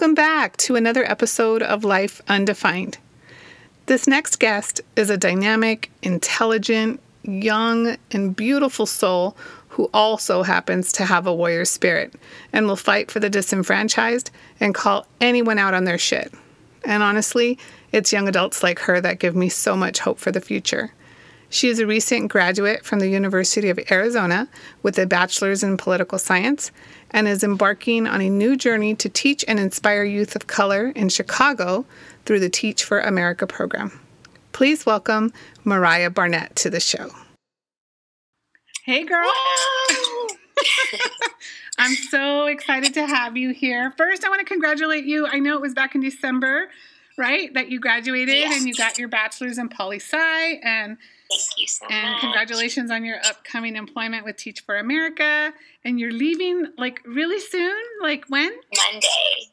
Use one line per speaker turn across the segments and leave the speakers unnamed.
Welcome back to another episode of Life Undefined. This next guest is a dynamic, intelligent, young, and beautiful soul who also happens to have a warrior spirit and will fight for the disenfranchised and call anyone out on their shit. And honestly, it's young adults like her that give me so much hope for the future. She is a recent graduate from the University of Arizona with a bachelor's in political science and is embarking on a new journey to teach and inspire youth of color in Chicago through the Teach for America program. Please welcome Mariah Barnett to the show. Hey, girl. I'm so excited to have you here. First, I want to congratulate you. I know it was back in December, right, that you graduated yes. and you got your bachelor's in poli sci and
Thank you so
and
much.
congratulations on your upcoming employment with Teach for America. And you're leaving like really soon? Like when?
Monday.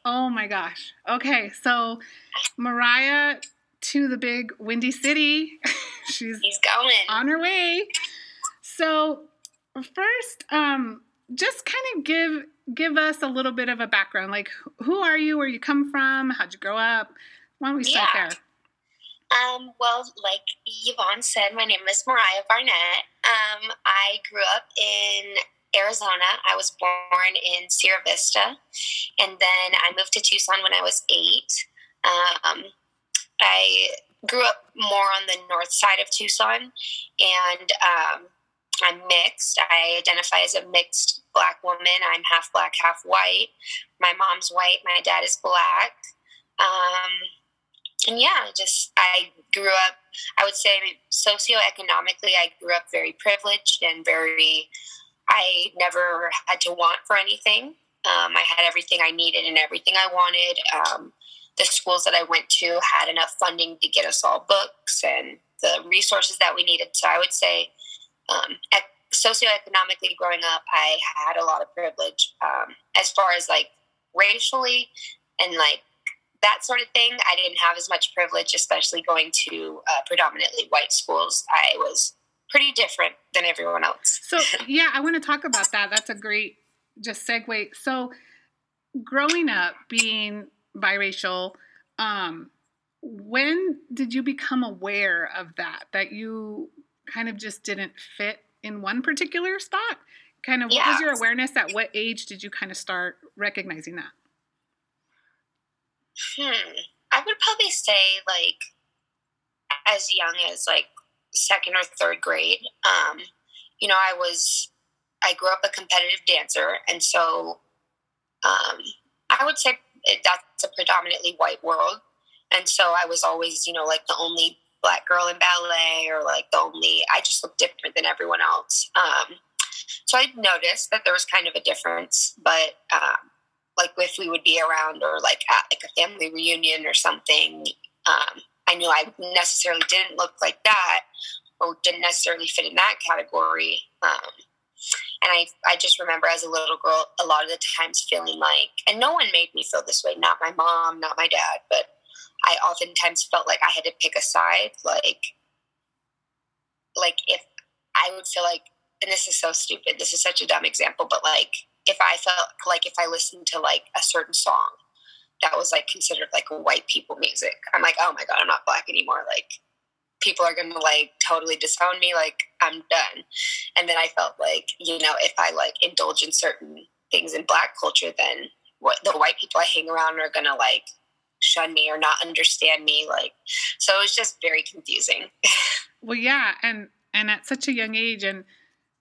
Oh my gosh. Okay, so Mariah to the big windy city. She's
He's going
on her way. So first, um, just kind of give give us a little bit of a background. Like who are you? Where you come from? How'd you grow up? Why don't we start
Yeah.
there?
Um, well, like Yvonne said, my name is Mariah Barnett. Um, I grew up in Arizona. I was born in Sierra Vista, and then I moved to Tucson when I was eight. Um, I grew up more on the north side of Tucson, and um, I'm mixed. I identify as a mixed black woman. I'm half black, half white. My mom's white. My dad is black. Um, and yeah, just I grew up. I would say socioeconomically, I grew up very privileged and very. I never had to want for anything. Um, I had everything I needed and everything I wanted. Um, the schools that I went to had enough funding to get us all books and the resources that we needed. So I would say, um, ec- socioeconomically growing up, I had a lot of privilege. Um, as far as like racially and like that sort of thing, I didn't have as much privilege, especially going to uh, predominantly white schools. I was pretty different than everyone else.
So yeah, I want to talk about that. That's a great just segue. So growing up being biracial, um, when did you become aware of that? That you kind of just didn't fit in one particular spot? Kind of what was your awareness at what age did you kind of start recognizing that?
Hmm. I would probably say like as young as like second or third grade. Um, you know, I was I grew up a competitive dancer, and so um, I would say that's a predominantly white world, and so I was always you know like the only black girl in ballet or like the only I just looked different than everyone else. Um, so I noticed that there was kind of a difference, but um, like if we would be around or like at like a family reunion or something, um, I knew I necessarily didn't look like that or didn't necessarily fit in that category. Um, and I, I just remember as a little girl, a lot of the times feeling like, and no one made me feel this way, not my mom, not my dad, but I oftentimes felt like I had to pick a side. Like, like if I would feel like, and this is so stupid, this is such a dumb example, but like if I felt like if I listened to like a certain song that was like considered like white people music, I'm like, oh my god, I'm not black anymore. Like people are gonna like totally disown me. Like I'm done. And then I felt like you know if I like indulge in certain things in black culture, then what the white people I hang around are gonna like shun me or not understand me. Like so it was just very confusing.
Well, yeah, and and at such a young age, and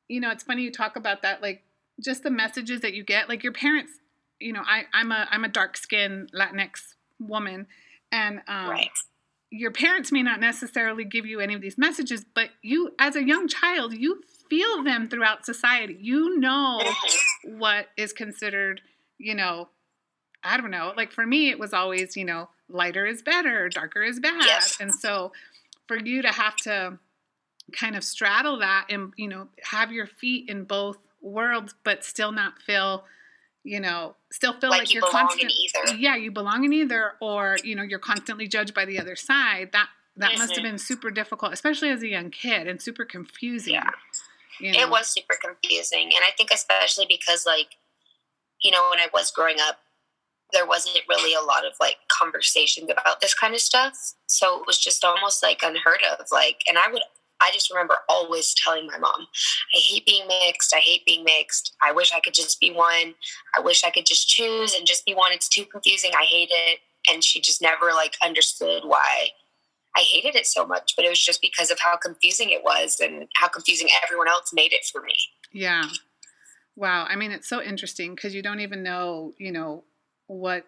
you know, it's funny you talk about that, like just the messages that you get. Like your parents, you know, I I'm a I'm a dark skinned Latinx woman, and um,
right.
your parents may not necessarily give you any of these messages, but you, as a young child, you feel them throughout society. You know
Mhm.
what is considered, you know, I don't know. Like for me, it was always, you know, lighter is better, darker is bad.
Yes.
And so for you to have to kind of straddle that and, you know, have your feet in both worlds, but still not feel, you know, still feel like,
Like you
you're
belong
constant,
either.
yeah, you belong in either, or, you know, you're constantly judged by the other side. That, that must have
Mhm.
been super difficult, especially as a young kid and super confusing.
Yeah.
You know?
It was super confusing. And I think especially because like, you know, when I was growing up, there wasn't really a lot of like conversations about this kind of stuff. So it was just almost like unheard of. Like, and I would, I just remember always telling my mom, I hate being mixed. I hate being mixed. I wish I could just be one. I wish I could just choose and just be one. It's too confusing. I hate it. And she just never like understood why I hated it so much, but it was just because of how confusing it was and how confusing everyone else made it for me.
Yeah. Wow. I mean, it's so interesting because you don't even know, you know, what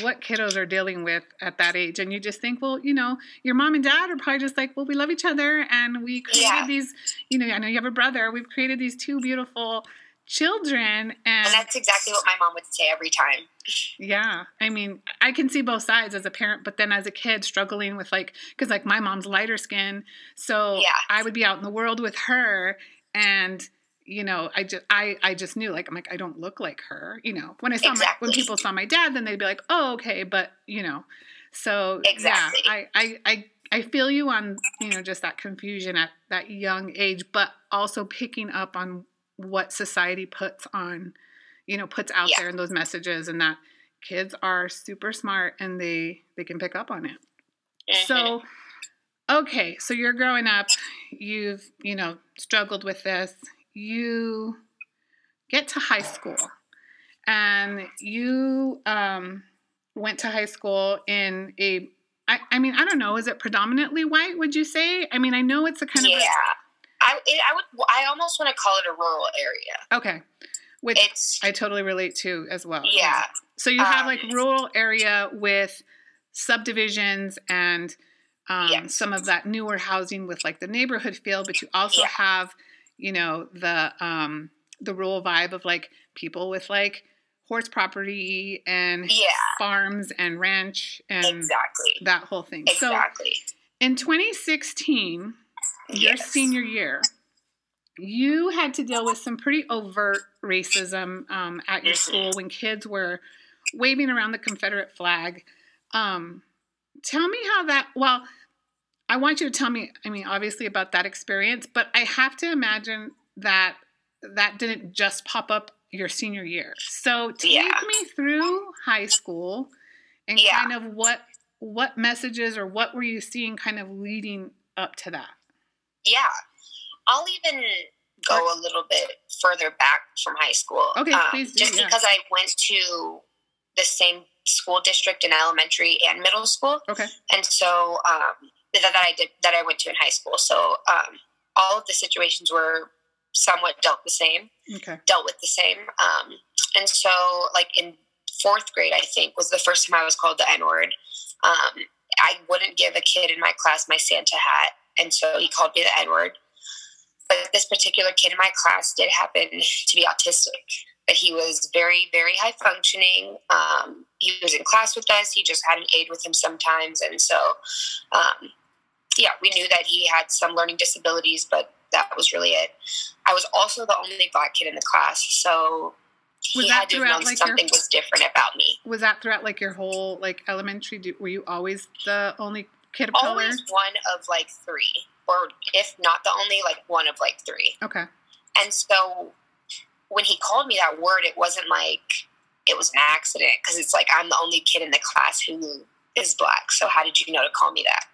what kiddos are dealing with at that age. And you just think well you know your mom and dad are probably just like well we love each other and we created yeah. these you know i know you have a brother. We've created these two beautiful children and,
and that's exactly what my mom would say every time.
Yeah. I mean i can see both sides as a parent but then as a kid struggling with like because like my mom's lighter skin. So yeah. i would be out in the world with her and you know, I just I I just knew like I'm like I don't look like her. You know, when I saw exactly. my when people saw my dad, then they'd be like, oh okay, but you know, so exactly. yeah, I I I I feel you on you know just that confusion at that young age, but also picking up on what society puts on, you know, puts out yeah. there in those messages, and that kids are super smart and they they can pick up on it. Mm-hmm. So okay so you're growing up you've you know struggled with this you get to high school. And you um, went to high school in a I, I mean i don't know is it predominantly white would you say? I mean i know it's a kind
yeah.
of
yeah. I, I would i almost want to call it a rural area.
Okay. Which it's, i totally relate to as well.
Yeah.
So you have um, like rural area with subdivisions and um, yes. some of that newer housing with like the neighborhood feel but you also yeah. have you know the um the rural vibe of like people with like horse property and
yeah.
farms and ranch and
exactly
that whole thing.
Exactly.
So in 2016, yes. your senior year, you had to deal with some pretty overt racism um, at your mm-hmm. school when kids were waving around the Confederate flag. Um, tell me how that. Well, I want you to tell me, I mean, obviously about that experience, but I have to imagine that that didn't just pop up your senior year. So take yeah. me through high school and yeah. kind of what what messages or what were you seeing kind of leading up to that?
Yeah. I'll even go a little bit further back from high school.
Okay, um, please do,
Just yeah. because I went to the same school district in elementary and middle school.
Okay.
And so um, that, that I did that I went to in high school. So um, all of the situations were somewhat dealt the same,
okay.
dealt with the same. Um, and so, like in fourth grade, I think was the first time I was called the N word. Um, I wouldn't give a kid in my class my Santa hat, and so he called me the N word. But this particular kid in my class did happen to be autistic. But he was very, very high functioning. Um, he was in class with us. He just had an aide with him sometimes, and so um, yeah, we knew that he had some learning disabilities, but that was really it. I was also the only black kid in the class, so was he had to have known like something your, was different about me.
Was that throughout like your whole like elementary? Were you always the only kid of color?
Always one of like three, or if not the only, like one of like three.
Okay.
And so when he called me that word, it wasn't like it was an accident because it's like I'm the only kid in the class who is black. So how did you know to call me that?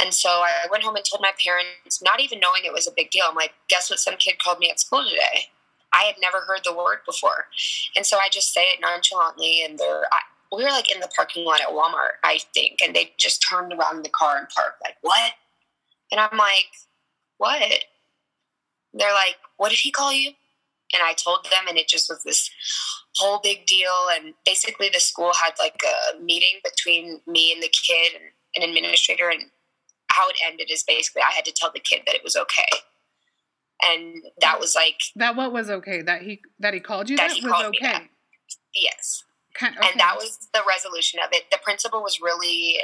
And so I went home and told my parents, not even knowing it was a big deal. I'm like, guess what? Some kid called me at school today. I had never heard the word before, and so I just say it nonchalantly. And they're, I, we were like in the parking lot at Walmart, I think, and they just turned around in the car and parked. Like what? And I'm like, what? They're like, what did he call you? And I told them, and it just was this whole big deal. And basically, the school had like a meeting between me and the kid and an administrator. And how it ended is basically I had to tell the kid that it was okay. And that was like
that. What was okay? That he that he called you that, that was okay.
Yes. Kind, okay. And that was the resolution of it. The principal was really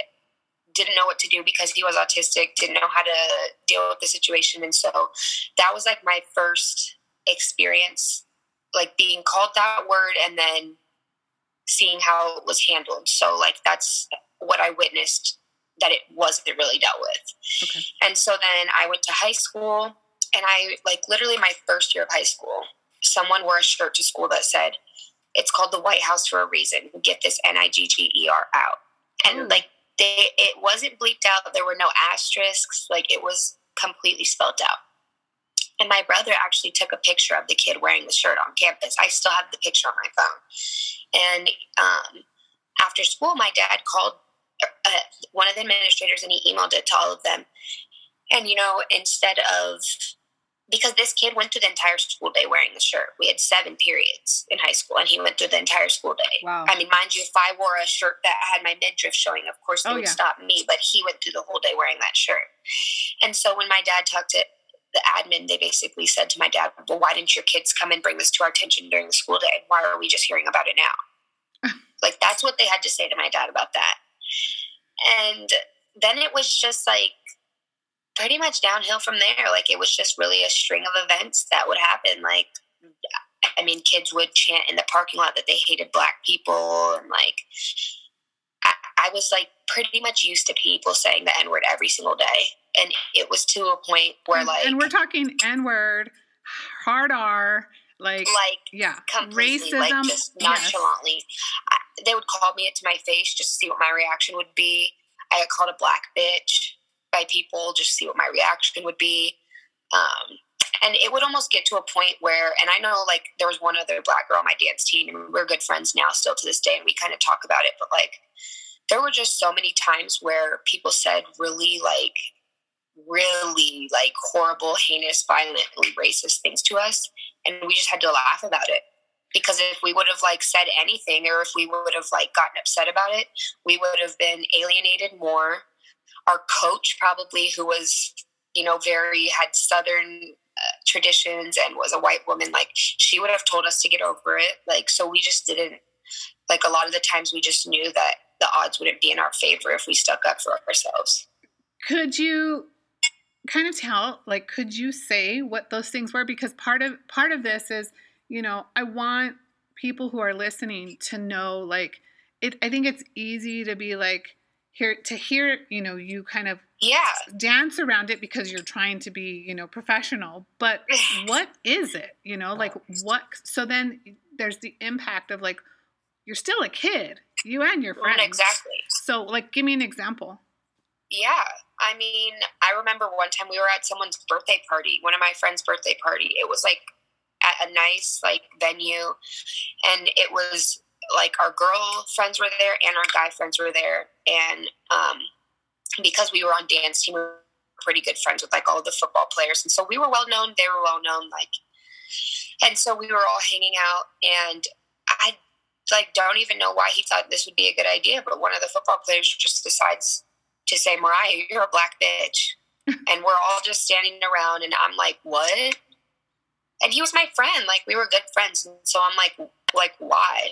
didn't know what to do because he was autistic, didn't know how to deal with the situation. And so that was like my first experience like being called that word and then seeing how it was handled. So like that's what I witnessed that it wasn't really dealt with. Okay. And so then I went to high school and I like literally my first year of high school, someone wore a shirt to school that said, it's called the White House for a reason. Get this N I G G E R out. And Ooh. like they it wasn't bleeped out, there were no asterisks, like it was completely spelled out. And my brother actually took a picture of the kid wearing the shirt on campus. I still have the picture on my phone. And um, after school, my dad called uh, one of the administrators and he emailed it to all of them. And, you know, instead of because this kid went through the entire school day wearing the shirt. We had seven periods in high school, and he went through the entire school day. Wow. I mean, mind you, if I wore a shirt that had my midriff showing, of course they oh, would yeah. stop me, but he went through the whole day wearing that shirt. And so when my dad talked to the admin, they basically said to my dad, Well, why didn't your kids come and bring this to our attention during the school day? Why are we just hearing about it now? like, that's what they had to say to my dad about that. And then it was just like, pretty much downhill from there. Like it was just really a string of events that would happen. Like, I mean, kids would chant in the parking lot that they hated black people, and like, I, I was like pretty much used to people saying the N word every single day, and it was to a point where like,
and we're talking N word, hard R. Like,
like,
yeah,
racism, like just nonchalantly. Yes. I, they would call me it to my face just to see what my reaction would be. I got called a black bitch by people just to see what my reaction would be. Um, and it would almost get to a point where, and I know like there was one other black girl on my dance team, and we're good friends now still to this day, and we kind of talk about it, but like there were just so many times where people said really like, really like horrible, heinous, violently racist things to us, and we just had to laugh about it. Because if we would have like said anything or if we would have like gotten upset about it we would have been alienated more. Our coach probably who was you know very had southern uh, traditions and was a white woman like she would have told us to get over it. Like so we just didn't like a lot of the times we just knew that the odds wouldn't be in our favor if we stuck up for ourselves.
Could you kind of tell like could you say what those things were? Because part of part of this is you know i want people who are listening to know like it i think it's easy to be like here to hear you know you kind of
yeah.
dance around it because you're trying to be you know professional but what is it? You know like what so then there's the impact of like you're still a kid you and your friends.
exactly.
So like give me an example.
Yeah i mean i remember one time we were at someone's birthday party one of my friends birthday party. It was like at a nice like venue and it was like our girl friends were there and our guy friends were there. And um, because we were on dance team we were pretty good friends with like all the football players. And so we were well known they were well known like and so we were all hanging out. And i like don't even know why he thought this would be a good idea but one of the football players just decides to say mariah you're a black bitch and we're all just standing around and i'm like what and he was my friend like we were good friends and so i'm like like why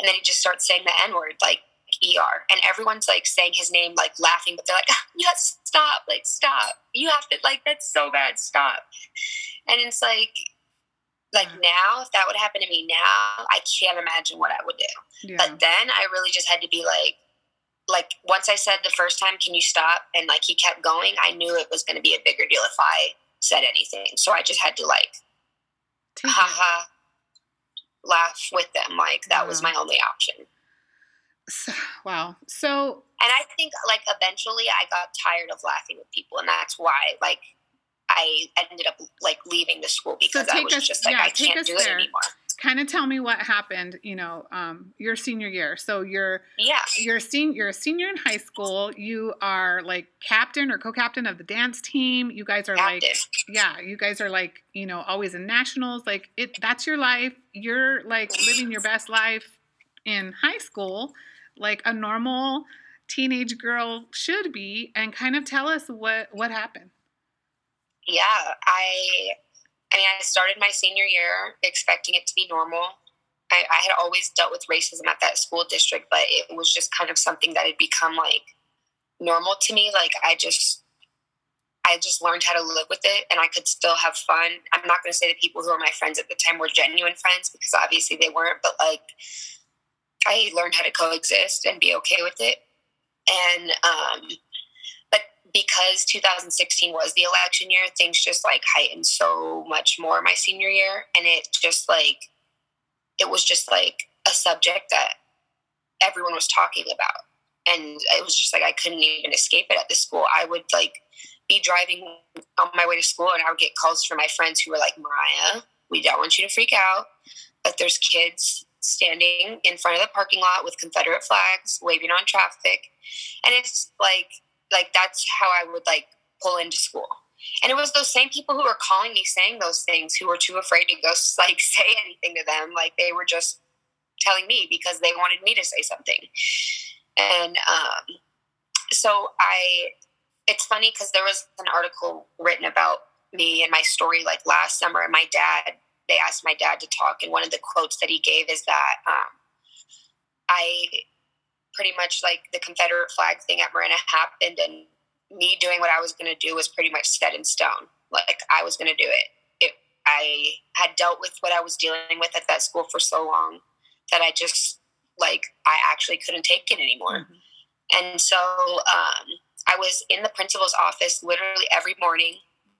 and then he just starts saying the N word, like ER. And everyone's like saying his name, like laughing, but they're like, yes, stop, like, stop. You have to, like, that's so bad, stop. And it's like, like now, if that would happen to me now, I can't imagine what I would do. Yeah. But then I really just had to be like, like once I said the first time, can you stop? And like he kept going, I knew it was going to be a bigger deal if I said anything. So I just had to like, haha, laugh with them. Like that was my only option.
So, wow. So,
and I think like eventually I got tired of laughing with people, and that's why like I ended up like leaving the school because so I was us, just like yeah, I can't do there. it anymore
kind of tell me what happened you know um, your senior year. So you're
yeah.
you're a senior you're a senior in high school. You are like captain or co-captain of the dance team. You guys are captain. like yeah you guys are like you know always in nationals. Like it that's your life. You're like living your best life in high school like a normal teenage girl should be. And kind of tell us what what happened.
Yeah i I mean, I started my senior year expecting it to be normal. I, I, had always dealt with racism at that school district, but it was just kind of something that had become like normal to me. Like I just, I just learned how to live with it, and I could still have fun. I'm not going to say the people who were my friends at the time were genuine friends because obviously they weren't, but like I learned how to coexist and be okay with it. And um, because 2016 was the election year, things just like heightened so much more my senior year. And it just like, it was just like a subject that everyone was talking about. And it was just like I couldn't even escape it at the school. I would like be driving on my way to school and I would get calls from my friends who were like, Mariah, we don't want you to freak out, but there's kids standing in front of the parking lot with Confederate flags, waving on traffic. And it's like like that's how I would like pull into school. And it was those same people who were calling me saying those things who were too afraid to go like say anything to them. Like they were just telling me because they wanted me to say something. And um, so I, it's funny because there was an article written about me and my story like last summer. And my dad, they asked my dad to talk. And one of the quotes that he gave is that um, I pretty much like the Confederate flag thing at Marana happened and me doing what I was going to do was pretty much set in stone. Like I was going to do it. it. I had dealt with what I was dealing with at that school for so long that I just like I actually couldn't take it anymore. Mm-hmm. And so um, I was in the principal's office literally every morning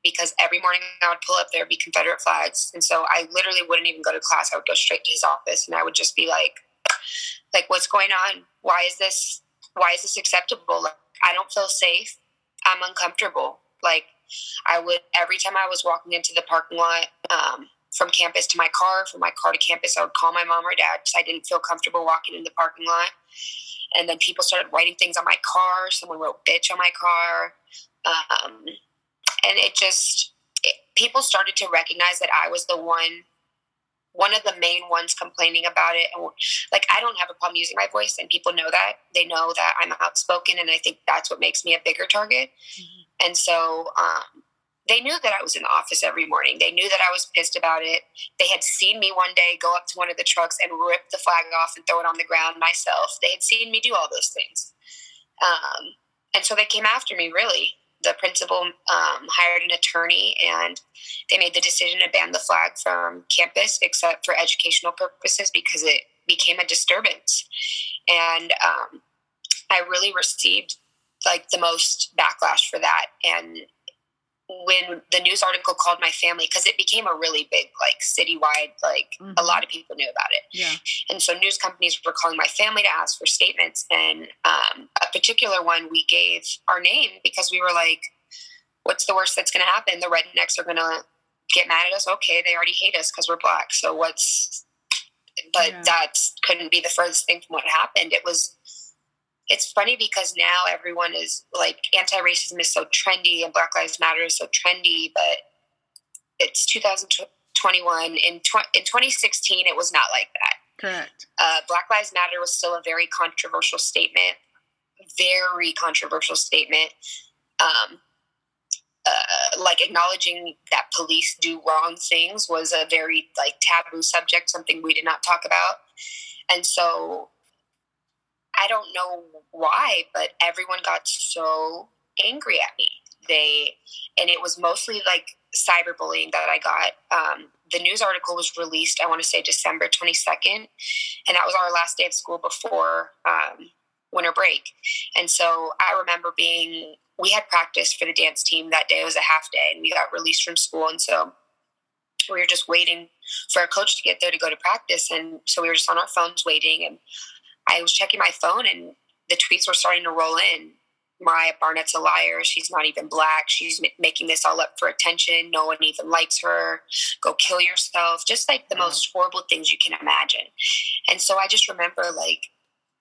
because every morning I would pull up there be Confederate flags, and so I literally wouldn't even go to class. I would go straight to his office, and I would just be like, like what's going on? Why is this? Why is this acceptable? Like, I don't feel safe. I'm uncomfortable. Like I would every time I was walking into the parking lot um, from campus to my car, from my car to campus, I would call my mom or dad because I didn't feel comfortable walking in the parking lot. And then people started writing things on my car. Someone wrote "bitch" on my car, um, and it just it, people started to recognize that I was the one one of the main ones complaining about it and like i don't have a problem using my voice and people know that. They know that i'm outspoken and i think that's what makes me a bigger target. Mm-hmm. and so um, they knew that i was in the office every morning. They knew that i was pissed about it. They had seen me one day go up to one of the trucks and rip the flag off and throw it on the ground myself. They had seen me do all those things. Um, and so they came after me really the principal um, hired an attorney and they made the decision to ban the flag from campus except for educational purposes because it became a disturbance. And um, i really received like the most backlash for that. And when the news article called my family because it became a really big like citywide like mm-hmm. a lot of people knew about it.
Yeah.
And so news companies were calling my family to ask for statements. And um, a particular one we gave our name because we were like what's the worst that's going to happen? The rednecks are going to get mad at us. Okay they already hate us because we're black. So what's but yeah. that couldn't be the furthest thing from what happened. It was it's funny because now everyone is like anti-racism is so trendy and black lives matter is so trendy but it's 2021 in, tw- in 2016 it was not like that.
Correct.
Uh, black lives matter was still a very controversial statement very controversial statement. Um, uh, like acknowledging that police do wrong things was a very like taboo subject something we did not talk about. And so I don't know why, but everyone got so angry at me. They, and it was mostly like cyberbullying that I got. Um, the news article was released, I want to say December 22nd, and that was our last day of school before um, winter break. And so I remember being, we had practice for the dance team that day. It was a half day, and we got released from school. And so we were just waiting for our coach to get there to go to practice. And so we were just on our phones waiting. And I was checking my phone and the tweets were starting to roll in. Mariah Barnett's a liar. She's not even black. She's making this all up for attention. No one even likes her. Go kill yourself. Just like the most mm-hmm. horrible things you can imagine. And so I just remember like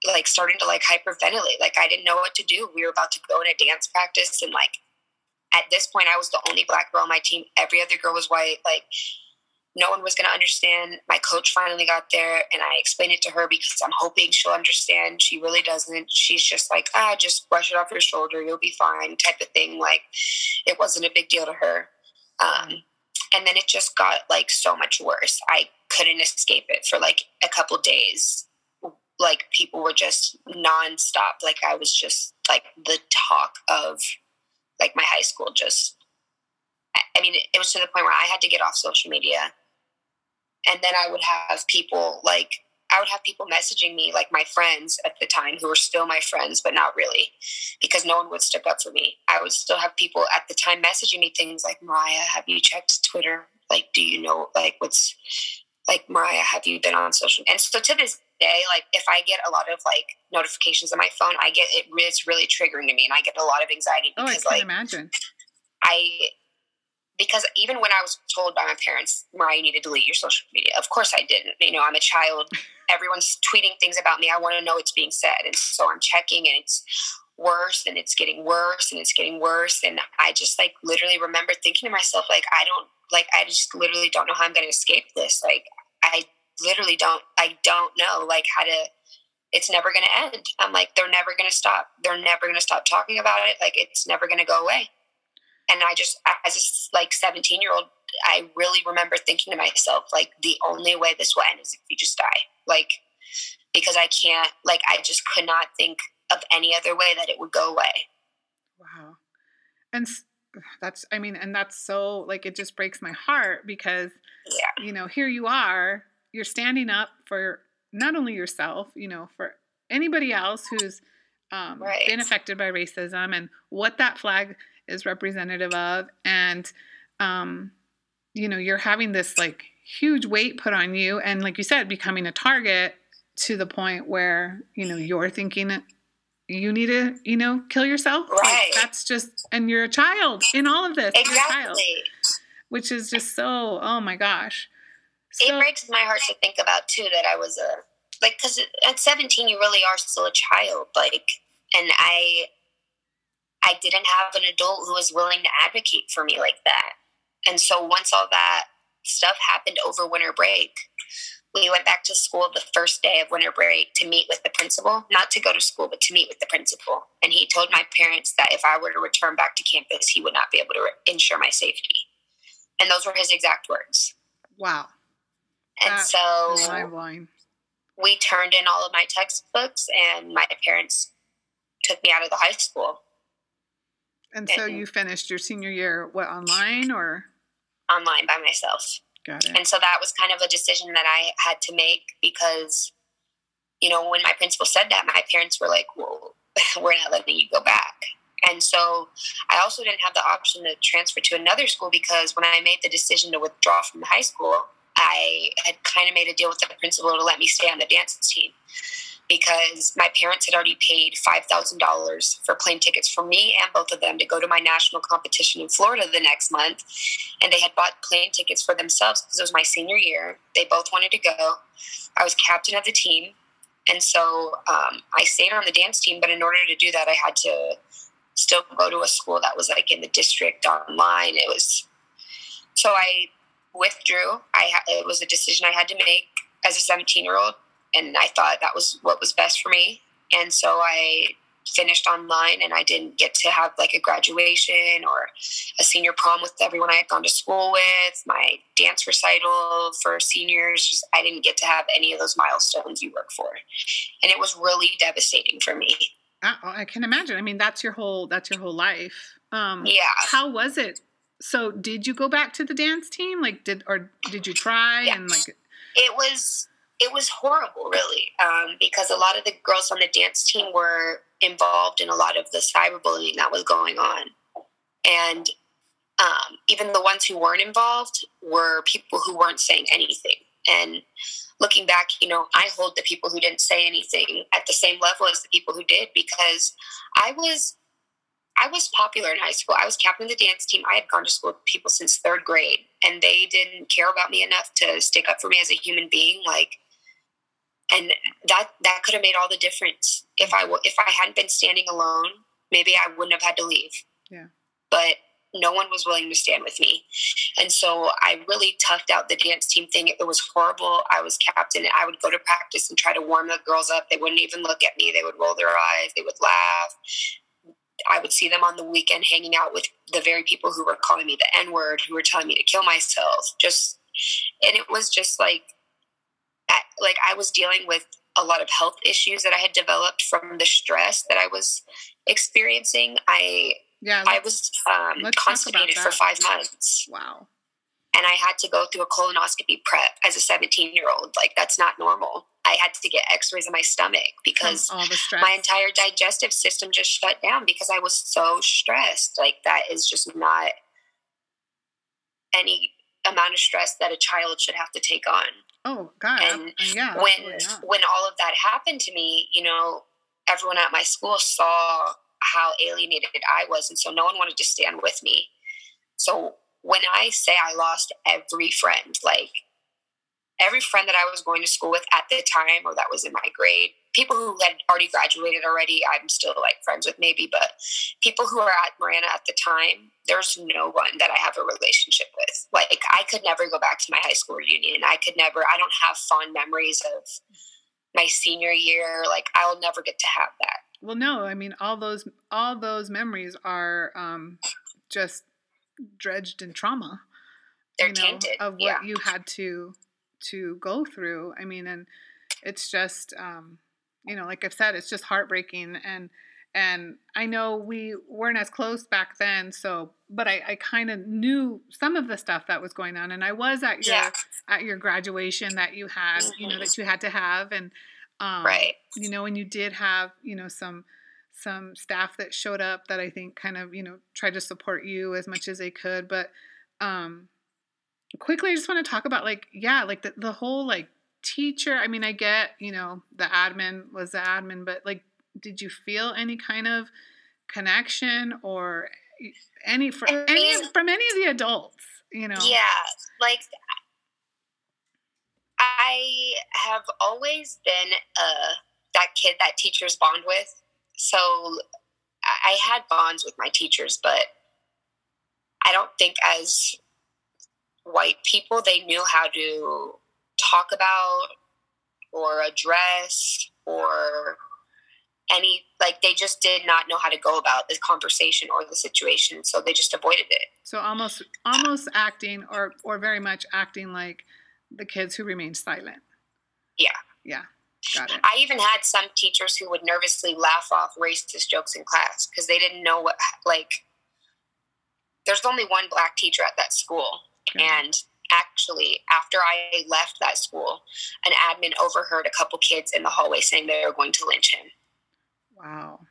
like starting to like hyperventilate. Like I didn't know what to do. We were about to go in a dance practice and like at this point I was the only black girl on my team. Every other girl was white. Like no one was going to understand. My coach finally got there and I explained it to her because I'm hoping she'll understand. She really doesn't. She's just like, ah, just brush it off your shoulder. You'll be fine, type of thing. Like it wasn't a big deal to her. Um, and then it just got like so much worse. I couldn't escape it for like a couple days. Like people were just nonstop. Like I was just like the talk of like my high school. Just, I mean, it was to the point where I had to get off social media and then I would have people like I would have people messaging me, like my friends at the time, who were still my friends, but not really, because no one would stick up for me. I would still have people at the time messaging me things like, Mariah, have you checked Twitter? Like, do you know, like, what's, like, Mariah, have you been on social? And so to this day, like if I get a lot of like notifications on my phone, I get it. It's really triggering to me, and I get a lot of anxiety
because, oh, I can like, imagine.
I because even when I was told by my parents, Mariah, you need to delete your social media. Of course I didn't. You know, I'm a child. Everyone's tweeting things about me. I want to know what's being said. And so I'm checking and it's worse and it's getting worse and it's getting worse. And I just like literally remember thinking to myself, like, I don't like I just literally don't know how I'm gonna escape this. Like I literally don't I don't know like how to it's never gonna end. I'm like, they're never gonna stop. They're never gonna stop talking about it. Like it's never gonna go away and I just as a like 17 year old I really remember thinking to myself like the only way this will end is if you just die like because I can't like I just could not think of any other way that it would go away
wow and that's I mean and that's so like it just breaks my heart because yeah. you know here you are you're standing up for not only yourself you know for anybody else who's um, right. been affected by racism and what that flag is representative of. And um, you know you're having this like huge weight put on you and like you said becoming a target to the point where you know you're thinking you need to you know kill yourself.
Right. like,
that's just and you're a child in all of this.
Exactly.
Which is just so oh my gosh. So,
it breaks my heart to think about too that i was a like because at 17 you really are still a child like and i I didn't have an adult who was willing to advocate for me like that. And so once all that stuff happened over winter break, we went back to school the first day of winter break to meet with the principal, not to go to school, but to meet with the principal. And he told my parents that if I were to return back to campus, he would not be able to re- ensure my safety. And those were his exact words.
Wow.
And That's so we turned in all of my textbooks, and my parents took me out of the high school.
And so you finished your senior year, what, online or?
Online by myself.
Got it.
And so that was kind of a decision that I had to make because, you know, when my principal said that, my parents were like, well, we're not letting you go back. And so I also didn't have the option to transfer to another school because when I made the decision to withdraw from high school, I had kind of made a deal with the principal to let me stay on the dance team because my parents had already paid $5,000 for plane tickets for me and both of them to go to my national competition in Florida the next month. And they had bought plane tickets for themselves because it was my senior year. They both wanted to go. I was captain of the team. And so um, I stayed on the dance team, but in order to do that, I had to still go to a school that was like in the district online. It was so I withdrew. I it was a decision I had to make as a 17 year old and I thought that was what was best for me. And so I finished online and I didn't get to have like a graduation or a senior prom with everyone I had gone to school with, my dance recital for seniors. Just, I didn't get to have any of those milestones you work for. And it was really devastating for me.
I can imagine. I mean, that's your whole that's your whole life. Um,
yeah.
How was it? So, did you go back to the dance team? Like, did or did you try?
Yeah.
And like,
it was it was horrible, really, um, because a lot of the girls on the dance team were involved in a lot of the cyberbullying that was going on. And um, even the ones who weren't involved were people who weren't saying anything. And looking back, you know, I hold the people who didn't say anything at the same level as the people who did because I was I was popular in high school. I was captain of the dance team. I had gone to school with people since third grade, and they didn't care about me enough to stick up for me as a human being. Like and that that could have made all the difference if I if I hadn't been standing alone. Maybe I wouldn't have had to leave.
Yeah.
But no one was willing to stand with me, and so I really toughed out the dance team thing. It was horrible. I was captain. I would go to practice and try to warm the girls up. They wouldn't even look at me. They would roll their eyes. They would laugh. I would see them on the weekend hanging out with the very people who were calling me the N word, who were telling me to kill myself. Just, and it was just like like I was dealing with a lot of health issues that I had developed from the stress that I was experiencing. I
yeah,
I was um, constipated for five months.
Wow.
And I had to go through a colonoscopy prep as a 17 year old. Like, that's not normal. I had to get x rays of my stomach because my entire digestive system just shut down because I was so stressed. Like, that is just not any amount of stress that a child should have to take on.
Oh God!
And
uh, yeah.
when when all of that happened to me, you know, everyone at my school saw how alienated I was, and so no one wanted to stand with me. So when I say I lost every friend, like every friend that I was going to school with at the time or that was in my grade, people who had already graduated already, I'm still like friends with maybe, but people who are at Marana at the time, there's no one that I have a relationship with. Like I could never go back to my high school reunion. I could never, I don't have fond memories of my senior year. Like I'll never get to have that.
Well, no, I mean, all those, all those memories are um, just dredged in trauma.
They're you know, tainted
of what yeah. you had to to go through. I mean, and it's just, um, you know, like I've said, it's just heartbreaking. And and I know we weren't as close back then, so but I, I kind of knew some of the stuff that was going on, and I was at your yeah. at your graduation that you had, mm-hmm. you know, that you had to have, and um,
right,
you know, and you did have, you know, some some staff that showed up that I think kind of, you know, tried to support you as much as they could. But um, quickly, I just want to talk about like, yeah, like the, the whole like teacher. I mean, I get, you know, the admin was the admin, but like, did you feel any kind of connection or any from any from any of the adults? You know?
Yeah, like I have always been uh, that kid that teachers bond with so I had bonds with my teachers, but I don't think as white people they knew how to talk about or address or any like they just did not know how to go about this conversation or the situation so they just avoided it
so almost almost acting or or very much acting like the kids who remained silent
yeah
yeah Got it.
I even had some teachers who would nervously laugh off racist jokes in class because they didn't know what, like, there's only one black teacher at that school. Okay. And actually, after I left that school, an admin overheard a couple kids in the hallway saying they were going to lynch him.
Wow.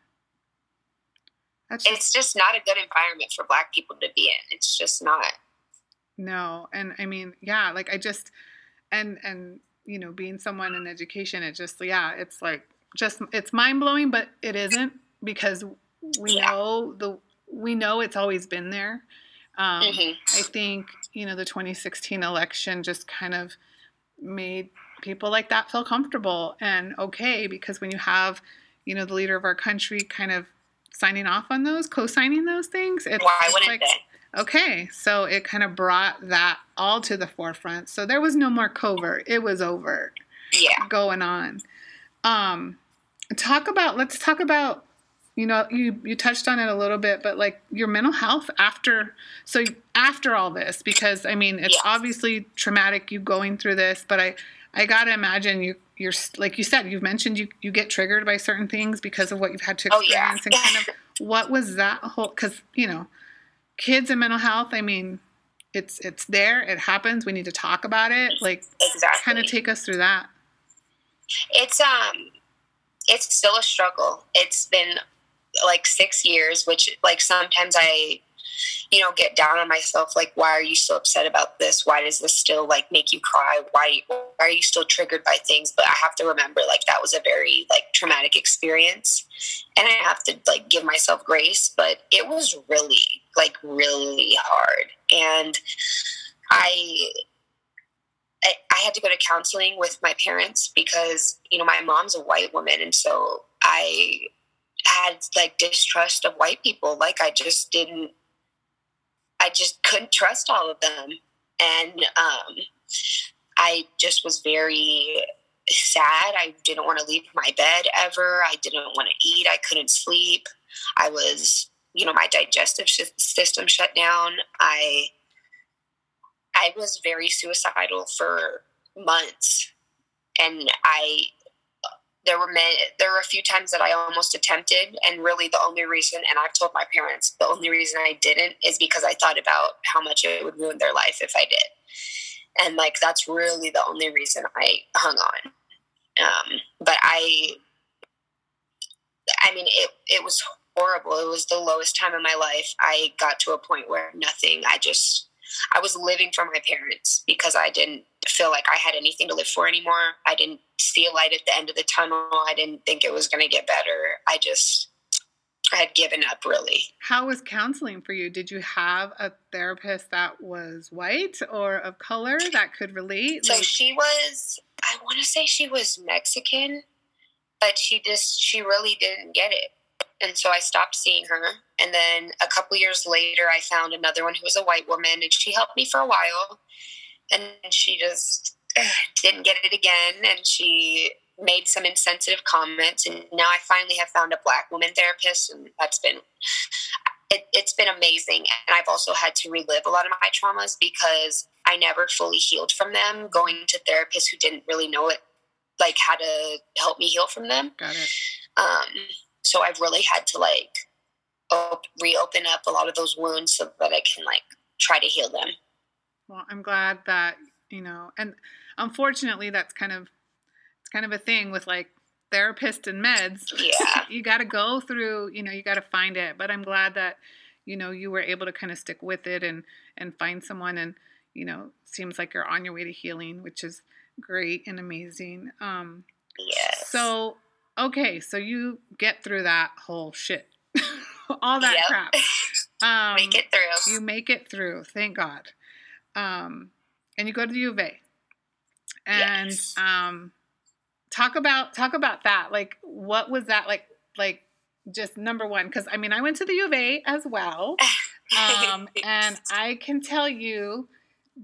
That's just, it's just not a good environment for black people to be in. It's just not.
No. And I mean, yeah, like I just, and, and, you know, being someone in education, it just, yeah, it's like just, it's mind blowing, but it isn't because we yeah. know the, we know it's always been there. Um, mm-hmm. I think, you know, the 2016 election just kind of made people like that feel comfortable and okay because when you have, you know, the leader of our country kind of signing off on those, co-signing those things, it's,
why wouldn't
like,
they?
Okay, so it kind of brought that all to the forefront. So there was no more covert; it was overt.
Yeah,
going on. Um, talk about. Let's talk about. You know, you you touched on it a little bit, but like your mental health after. So after all this, because I mean, it's yeah. obviously traumatic you going through this, but I I gotta imagine you you're like you said you've mentioned you you get triggered by certain things because of what you've had to experience
oh, yeah.
and kind of what was that whole because you know kids and mental health, I mean, it's it's there, it happens. We need to talk about it. Like
exactly.
kind of take us through that.
It's um it's still a struggle. It's been like 6 years, which like sometimes I you know get down on myself like why are you so upset about this? Why does this still like make you cry? Why, why are you still triggered by things? But i have to remember like that was a very like traumatic experience. And i have to like give myself grace but it was really like really hard. And i I had to go to counseling with my parents because you know my mom's a white woman. And so I had like distrust of white people like I just didn't I just couldn't trust all of them. And um, I just was very sad. I didn't want to leave my bed ever. I didn't want to eat. I couldn't sleep. I was, you know, my digestive system shut down. I I was very suicidal for months. And I there were many, there were a few times that I almost attempted, and really the only reason, and I've told my parents, the only reason I didn't is because I thought about how much it would ruin their life if I did, and like that's really the only reason I hung on. Um, but I, I mean, it it was horrible. It was the lowest time in my life. I got to a point where nothing. I just I was living for my parents because I didn't feel like I had anything to live for anymore. I didn't see a light at the end of the tunnel. I didn't think it was going to get better. I just I had given up really.
How was counseling for you? Did you have a therapist that was white or of color that could relate?
So like- she was I want to say she was Mexican, but she just she really didn't get it. And so I stopped seeing her. And then a couple years later I found another one who was a white woman and she helped me for a while. And she just didn't get it again and she made some insensitive comments and now i finally have found a black woman therapist and that's been it, has been amazing. And i've also had to relive a lot of my traumas because i never fully healed from them. Going to therapists who didn't really know it like how to help me heal from them.
Got it.
Um, so i've really had to like op- reopen up a lot of those wounds so that i can like try to heal them
well i'm glad that you know and unfortunately that's kind of it's kind of a thing with like therapists and meds.
Yeah.
you got to go through, you know, you got to find it. But I'm glad that, you know, you were able to kind of stick with it and and find someone and, you know, seems like you're on your way to healing, which is great and amazing. Um
Yes.
So, okay, so you get through that whole shit. All that
yep.
crap. Um,
make it through.
You make it through, thank God. Um, and you go to the U of A. And
yes.
um, talk about talk about that. Like what was that like like just number one? Because i mean i went to the u of a as well. Um, and i can tell you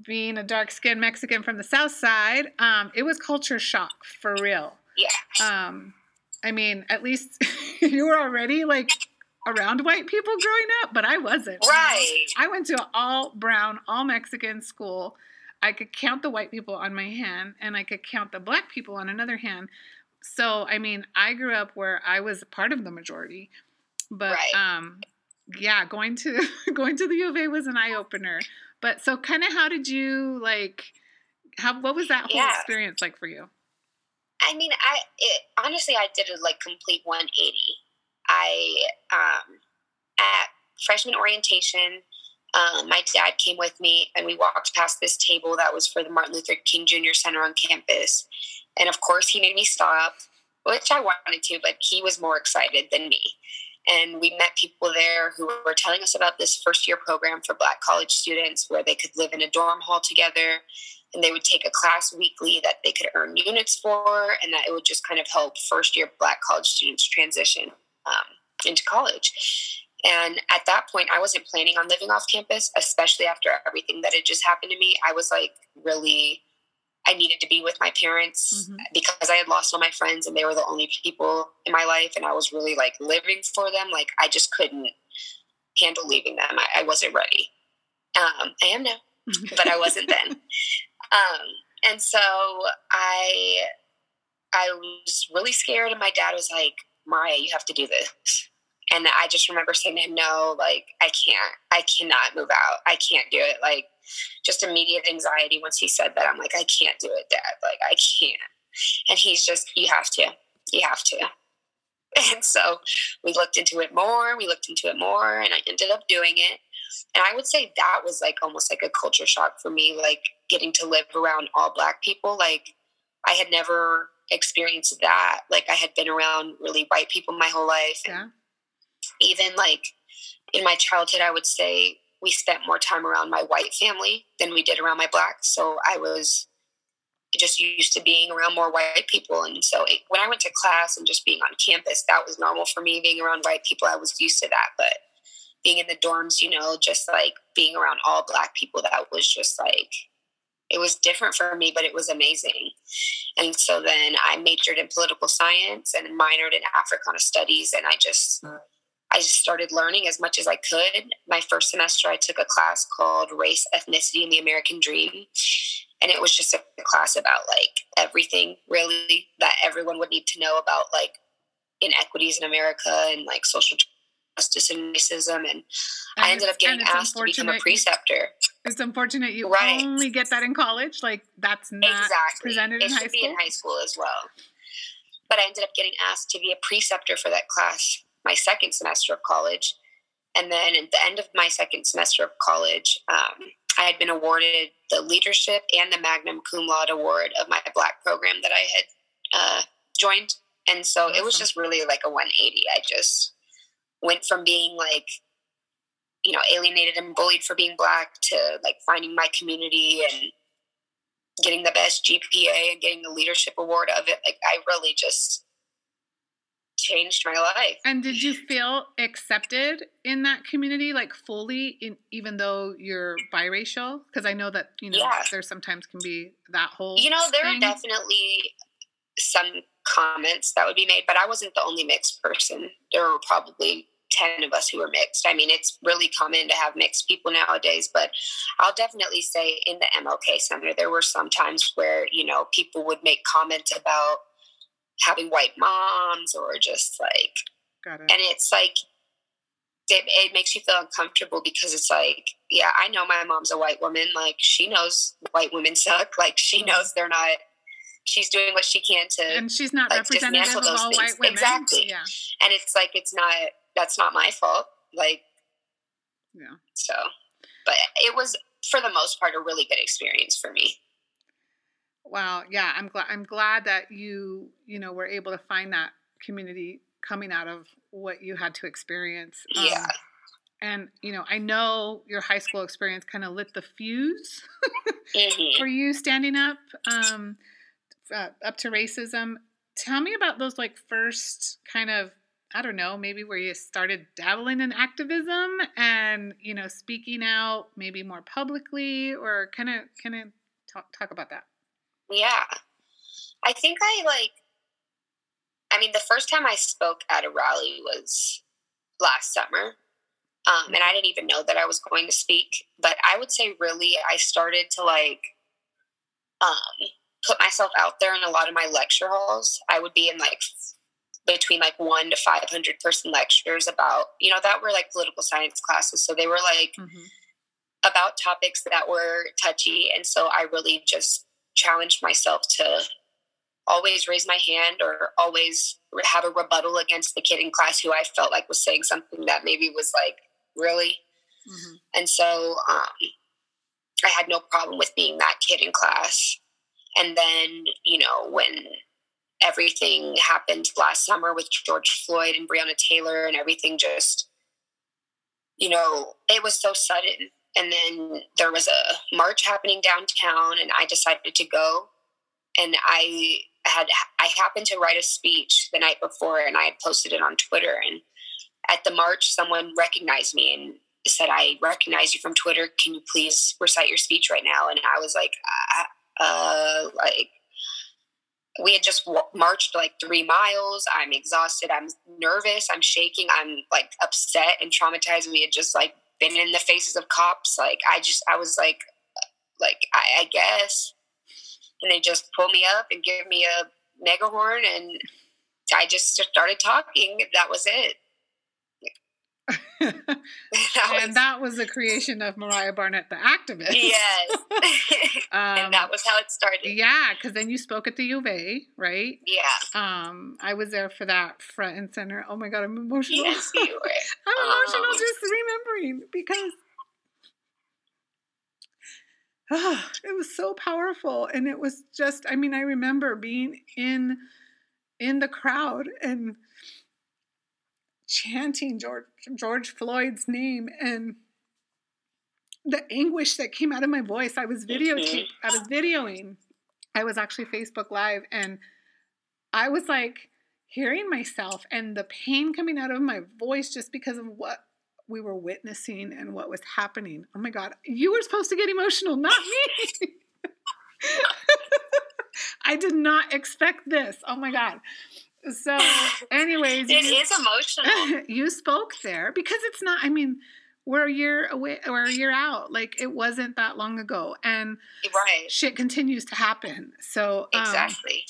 being a dark skinned mexican from the south side um, it was culture shock for real.
Yeah
um, i mean at least you were already like around white people growing up but i wasn't
right
i went to an all brown all mexican school I could count the white people on my hand and I could count the black people on another hand. So, I mean, I grew up where I was part of the majority. But
right.
um yeah, going to going to the U of A was an eye opener. But so kind of how did you like how what was that whole
yeah.
experience like for you?
I mean, I it, honestly I did a like complete 180. I um at freshman orientation um, my dad came with me and we walked past this table that was for the Martin Luther King Jr. Center on campus. And of course, he made me stop, which I wanted to, but he was more excited than me. And we met people there who were telling us about this first year program for Black college students where they could live in a dorm hall together and they would take a class weekly that they could earn units for, and that it would just kind of help first year Black college students transition um, into college. And at that point, I wasn't planning on living off campus, especially after everything that had just happened to me. I was like, really, I needed to be with my parents mm-hmm. because I had lost all my friends and they were the only people in my life. And I was really like living for them. Like, I just couldn't handle leaving them. I, I wasn't ready. Um, I am now, but I wasn't then. Um, and so I, I was really scared. And my dad was like, Mariah, you have to do this. And I just remember saying to him, no, like, I can't, I cannot move out. I can't do it. Like, just immediate anxiety once he said that. I'm like, I can't do it, dad. Like, I can't. And he's just, you have to, you have to. And so we looked into it more, we looked into it more, and I ended up doing it. And I would say that was like almost like a culture shock for me, like getting to live around all black people. Like, I had never experienced that. Like, I had been around really white people my whole life.
Yeah
even like in my childhood, I would say we spent more time around my white family than we did around my black. So I was just used to being around more white people. And so it, when I went to class and just being on campus, that was normal for me. Being around white people, I was used to that. But being in the dorms, you know, just like being around all black people, that was just like, it was different for me, but it was amazing. And so then I majored in political science and minored in Africana studies. And I just, I just started learning as much as I could. My first semester, I took a class called Race, Ethnicity, and the American Dream. And it was just a class about like everything really that everyone would need to know about like inequities in America and like social justice and racism. And, I ended up getting asked to become a preceptor.
It's unfortunate you right. only get that in college. Like that's not
exactly.
presented
it
in high
should
school.
be in high school as well. But I ended up getting asked to be a preceptor for that class my second semester of college. And then at the end of my second semester of college, um, I had been awarded the leadership and the Magnum Cum Laude award of my black program that I had uh, joined. And so awesome. it was just really like a 180. I just went from being like, you know, alienated and bullied for being black to like finding my community and getting the best GPA and getting the leadership award of it. Like I really just changed my life.
And did you feel accepted in that community, like fully, in even though you're biracial? Because I know that you know yeah. there sometimes can be that whole.
You know, there
thing.
are definitely some comments that would be made, but I wasn't the only mixed person. There were probably 10 of us who were mixed. I mean, it's really common to have mixed people nowadays, but I'll definitely say in the MLK Center, there were some times where, you know, people would make comments about having white moms or just like,
Got it.
and it's like, it, it makes you feel uncomfortable because it's like, yeah, I know my mom's a white woman. Like, she knows white women suck. Like, she knows they're not she's doing what she can to
and she's not like, representative of all things. white women
exactly
yeah
and it's like it's not that's not my fault like
yeah
so but it was for the most part a really good experience for me
wow yeah i'm glad i'm glad that you you know were able to find that community coming out of what you had to experience
um, yeah
and you know i know your high school experience kind of lit the fuse mm-hmm. for you standing up um, uh, up to racism. Tell me about those like first kind of I don't know, maybe where you started dabbling in activism and you know speaking out maybe more publicly or kind of kind of talk talk about that.
Yeah. I think I like I mean the first time I spoke at a rally was last summer. Um, and I didn't even know that I was going to speak, but I would say really I started to like um put myself out there in a lot of my lecture halls. I would be in like between like one to 500 person lectures about, you know, that were like political science classes. So they were like mm-hmm. about topics that were touchy. And so I really just challenged myself to always raise my hand or always have a rebuttal against the kid in class who I felt like was saying something that maybe was like, really? Mm-hmm. And so um, I had no problem with being that kid in class. And then, you know, when everything happened last summer with George Floyd and Breonna Taylor and everything just, you know, it was so sudden. And then there was a march happening downtown, and I decided to go. And I had I happened to write a speech the night before, and I had posted it on Twitter. And at the march, someone recognized me and said, "I recognize you from Twitter. Can you please recite your speech right now?" And I was like, uh, like we had just marched like three miles. I'm exhausted. I'm nervous. I'm shaking. I'm like upset and traumatized. We had just like been in the faces of cops. Like I just, I was like, like I, I guess. And they just pulled me up and gave me a megahorn, and I just started talking. That was it.
and was, that was the creation of Mariah Barnett, the activist.
Yes. um, and that was how it started.
Yeah, because then you spoke at the U of A, right?
Yeah.
Um, I was there for that front and center. Oh my God, I'm emotional.
Yes, you were.
I'm emotional um, just remembering because oh, it was so powerful. And it was just, I mean, I remember being in in the crowd and chanting George George Floyd's name and the anguish that came out of my voice. I was videotaping. I was videoing. I was actually Facebook Live, and I was like hearing myself and the pain coming out of my voice just because of what we were witnessing and what was happening. Oh my God, you were supposed to get emotional, not me. I did not expect this. Oh my God. So, anyways,
it you, is emotional.
you spoke there because it's not. I mean, we're a year away or a year out. Like it wasn't that long ago, and
right,
shit continues to happen. So
um, exactly.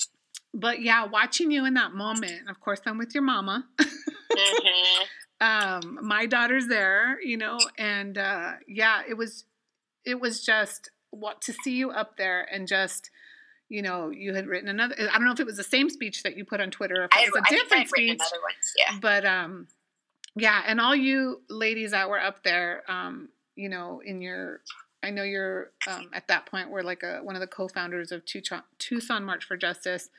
But yeah, watching you in that moment. Of course, I'm with your mama. mm-hmm. um, my daughter's there, you know, and uh, yeah, it was, it was just what to see you up there and just you know, you had written another. I don't know if it was the same speech that you put on Twitter, if it was a different speech.
yeah.
But um, yeah, and all you ladies that were up there, um, you know, in your I know you're um, at that point were like a one of the co-founders of Tucson March for Justice.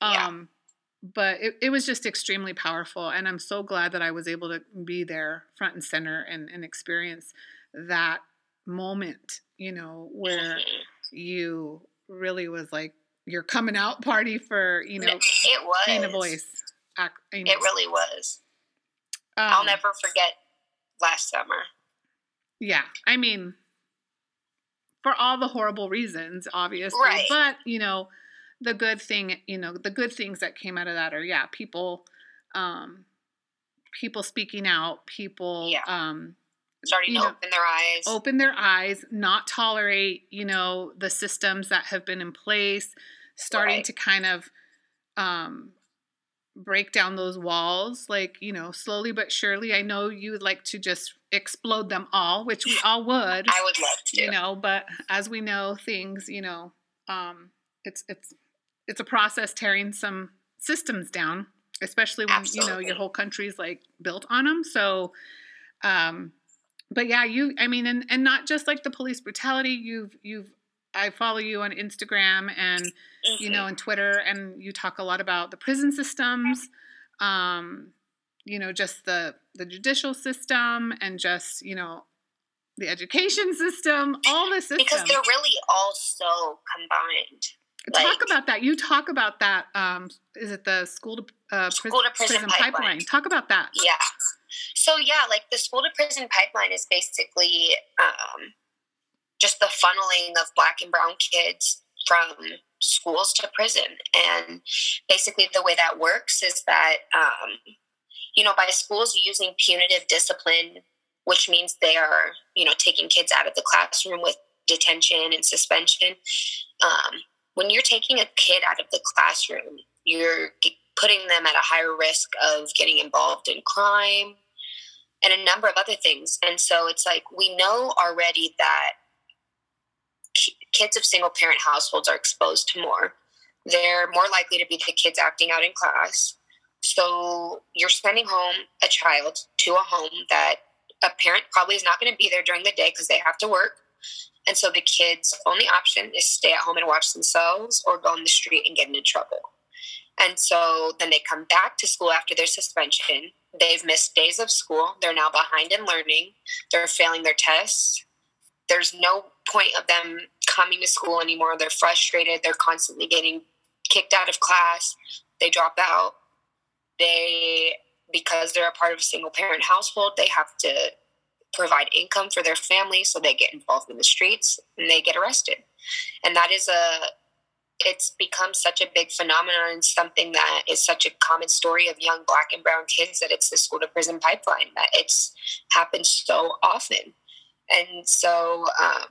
Um, yeah. But it, it was just extremely powerful, and I'm so glad that I was able to be there, front and center, and, and experience that moment. You know, where mm-hmm. you really was like your coming out party for you know
it was
in a voice.
You know. It really was. Um, I'll never forget last summer.
Yeah, I mean, for all the horrible reasons, obviously. Right. But, you know, the good thing, you know, the good things that came out of that are, yeah, people, um, people speaking out, people, yeah. um,
starting to know, open their eyes,
open their eyes, not tolerate, you know, the systems that have been in place, starting right. to kind of, um, break down those walls like you know slowly but surely i know you would like to just explode them all which we all would
i would love to
you know but as we know things you know um it's it's it's a process tearing some systems down especially when Absolutely. you know your whole country's like built on them so um but yeah you i mean and and not just like the police brutality you've you've I follow you on Instagram and mm-hmm. you know on Twitter, and you talk a lot about the prison systems, um, you know, just the the judicial system and just you know the education system, all the systems.
Because they're really all so combined.
Talk like, about that. You talk about that. Um, is it the school to, uh,
school to prison, prison pipeline. pipeline?
Talk about that.
Yeah. So yeah, like the school to prison pipeline is basically um, just the funneling of black and brown kids from schools to prison. And basically, the way that works is that, um, you know, by schools using punitive discipline, which means they are, you know, taking kids out of the classroom with detention and suspension. Um, when you're taking a kid out of the classroom, you're putting them at a higher risk of getting involved in crime and a number of other things. And so it's like we know already that kids of single parent households are exposed to more. They're more likely to be the kids acting out in class. So you're sending home a child to a home that a parent probably is not going to be there during the day because they have to work. And so the kid's only option is stay at home and watch themselves or go on the street and get into trouble. And so then they come back to school after their suspension. They've missed days of school. They're now behind in learning. They're failing their tests. There's no point of them coming to school anymore. They're frustrated. They're constantly getting kicked out of class. They drop out. They, because they're a part of a single parent household, they have to provide income for their family. So they get involved in the streets and they get arrested. And that is a, it's become such a big phenomenon and something that is such a common story of young black and brown kids that it's the school to prison pipeline that it's happened so often. And so um,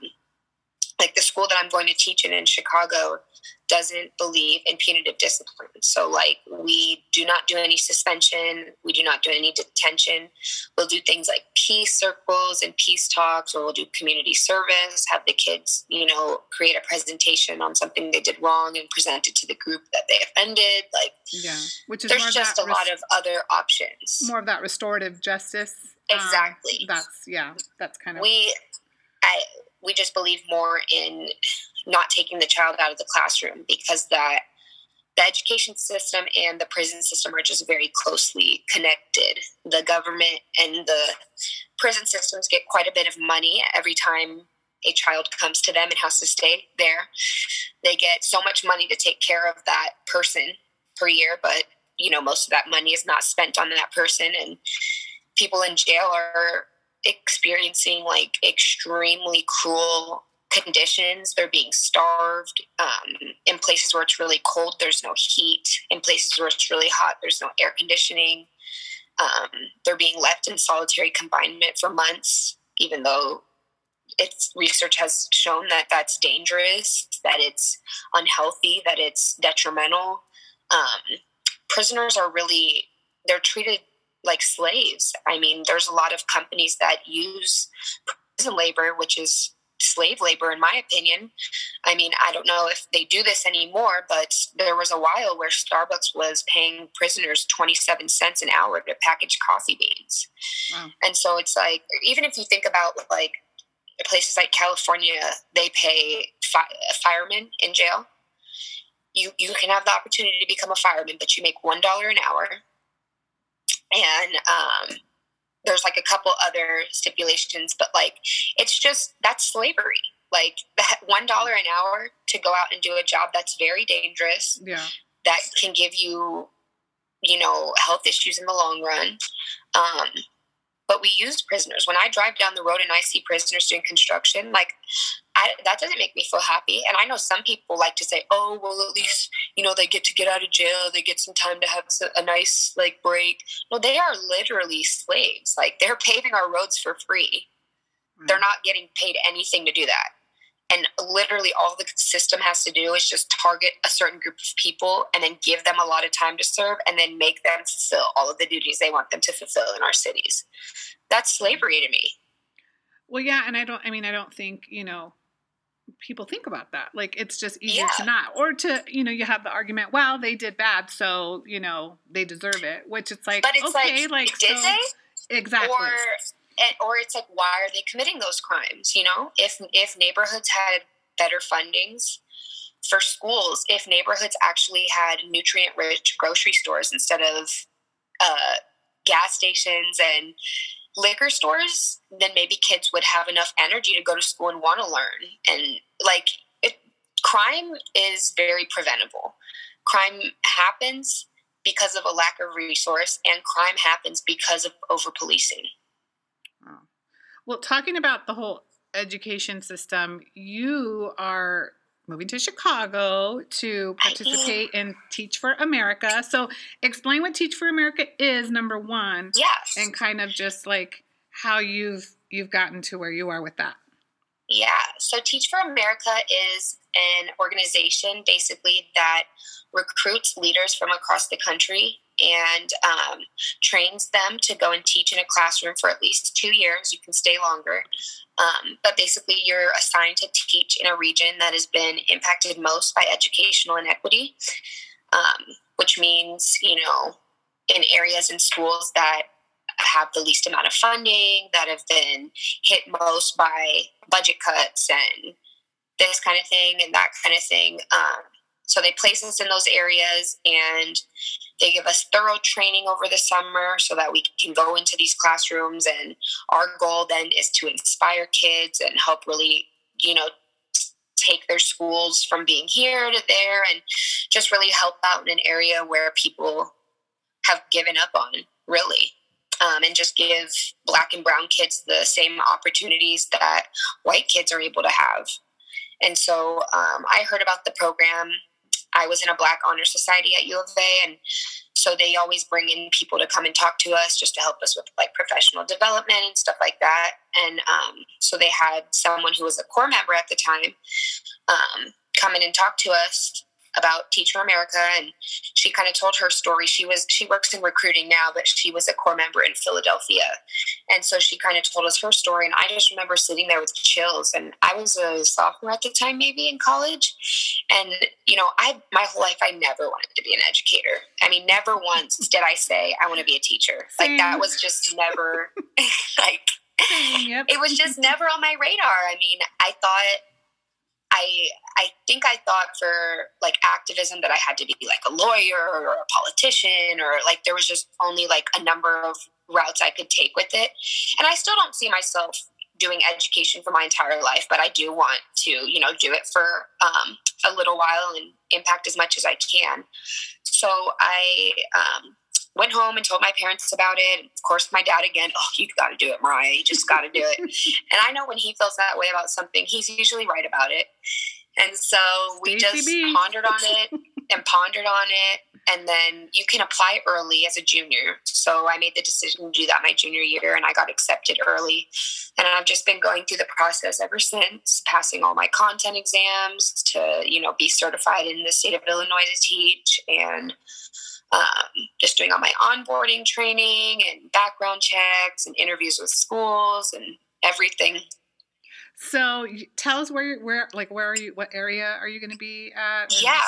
like the school that I'm going to teach in in Chicago doesn't believe in punitive discipline. So, like, we do not do any suspension, we do not do any detention. We'll do things like peace circles and peace talks, or we'll do community service, have the kids, you know, create a presentation on something they did wrong and present it to the group that they offended. Like,
yeah, which is
there's just a lot of other options.
More of that restorative justice.
Um, exactly.
Um, that's, yeah, that's kind of.
We, I, we just believe more in not taking the child out of the classroom because that the education system and the prison system are just very closely connected. The government and the prison systems get quite a bit of money every time a child comes to them and has to stay there. They get so much money to take care of that person per year, but you know, most of that money is not spent on that person and people in jail are experiencing like extremely cruel conditions. They're being starved. Um, in places where it's really cold, there's no heat. In places where it's really hot, there's no air conditioning. Um, they're being left in solitary confinement for months, even though it's research has shown that that's dangerous, that it's unhealthy, that it's detrimental. Um, prisoners are really they're treated like slaves. I mean, there's a lot of companies that use prison labor, which is slave labor, in my opinion. I mean, I don't know if they do this anymore, but there was a while where Starbucks was paying prisoners 27 cents an hour to package coffee beans. Wow. And so it's like, even if you think about like places like California, they pay fi- firemen in jail. You you can have the opportunity to become a fireman, but you make one dollar an hour, and um, there's like a couple other stipulations, but like it's just that's slavery. Like that one dollar an hour to go out and do a job that's very dangerous.
Yeah.
That can give you, you know, health issues in the long run. Um, but we use prisoners. When I drive down the road and I see prisoners doing construction, like I, that doesn't make me feel happy. And I know some people like to say, "Oh, well, at least you know they get to get out of jail. They get some time to have a nice like break." No, they are literally slaves. Like they're paving our roads for free. Mm. They're not getting paid anything to do that. And literally, all the system has to do is just target a certain group of people and then give them a lot of time to serve and then make them fulfill all of the duties they want them to fulfill in our cities. That's slavery to me.
Well, yeah. And I don't, I mean, I don't think, you know, people think about that. Like, it's just easier yeah. to not. Or to, you know, you have the argument, well, they did bad, so, you know, they deserve it, which it's like,
but it's
okay,
like,
like
did
so,
they?
Exactly.
Or and, or it's like why are they committing those crimes you know if if neighborhoods had better fundings for schools if neighborhoods actually had nutrient rich grocery stores instead of uh, gas stations and liquor stores then maybe kids would have enough energy to go to school and want to learn. And like it, crime is very preventable. Crime happens because of a lack of resource and crime happens because of over policing.
Well, talking about the whole education system, you are moving to Chicago to participate in Teach for America. So, explain what Teach for America is, number one.
Yes.
And kind of just like how you've you've gotten to where you are with that.
Yeah. So, Teach for America is an organization basically that recruits leaders from across the country and um, trains them to go and teach in a classroom for at least two years. You can stay longer. Um, but basically, you're assigned to teach in a region that has been impacted most by educational inequity, um, which means, you know, in areas and schools that have the least amount of funding, that have been hit most by budget cuts and this kind of thing and that kind of thing. Um, so they place us in those areas and they give us thorough training over the summer so that we can go into these classrooms. And our goal then is to inspire kids and help really, you know, take their schools from being here to there and just really help out in an area where people have given up on, really. Um, and just give black and brown kids the same opportunities that white kids are able to have. And so um, I heard about the program I was in a Black Honor Society at U of A, and so they always bring in people to come and talk to us just to help us with like professional development and stuff like that. And um, so they had someone who was a core member at the time um, come in and talk to us about Teach for America, and she kind of told her story. She was she works in recruiting now, but she was a core member in Philadelphia, and so she kind of told us her story. And I just remember sitting there with chills. And I was a sophomore at the time, maybe in college, and you know, I my whole life I never wanted to be an educator. I mean, never once did I say I want to be a teacher. Like that was just never like. Yep. It was just never on my radar. I mean, I thought I I think I thought for like activism that I had to be like a lawyer or a politician or like there was just only like a number of routes I could take with it. And I still don't see myself doing education for my entire life, but I do want to, you know, do it for um, a little while and impact as much as I can. So I um, went home and told my parents about it. Of course, my dad again, oh, you've got to do it, Mariah. You just got to do it. and I know when he feels that way about something, he's usually right about it. And so we just pondered on it and pondered on it. And then you can apply early as a junior. So I made the decision to do that my junior year and I got accepted early. And I've just been going through the process ever since, passing all my content exams to, you know, be certified in the state of Illinois to teach and um, just doing all my onboarding training and background checks and interviews with schools and everything.
So tell us where where like where are you? What area are you going to be at?
Yeah,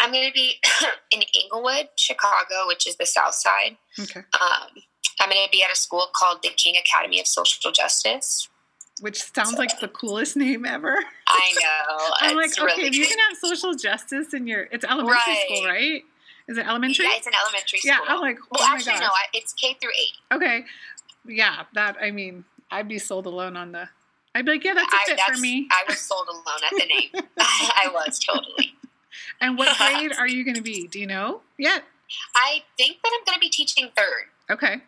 I'm going to be in Englewood, Chicago, which is the South Side.
Okay.
Um, I'm going to be at a school called the King Academy of Social Justice.
which sounds like the coolest name ever.
I know.
I'm like, okay,
really
if you can have social justice in your, it's elementary
Right.
school, right? Is it elementary?
Yeah, it's an elementary school.
Yeah, I'm like, oh
well, actually,
gosh.
no, I, it's K through eight.
Okay, yeah, that I mean, I'd be sold alone on the. I'd be like, yeah, that's a
I,
fit
that's,
for me.
I was sold alone at the name. I was totally.
And what grade are you going to be? Do you know yet?
I think that I'm going to be teaching third,
Okay,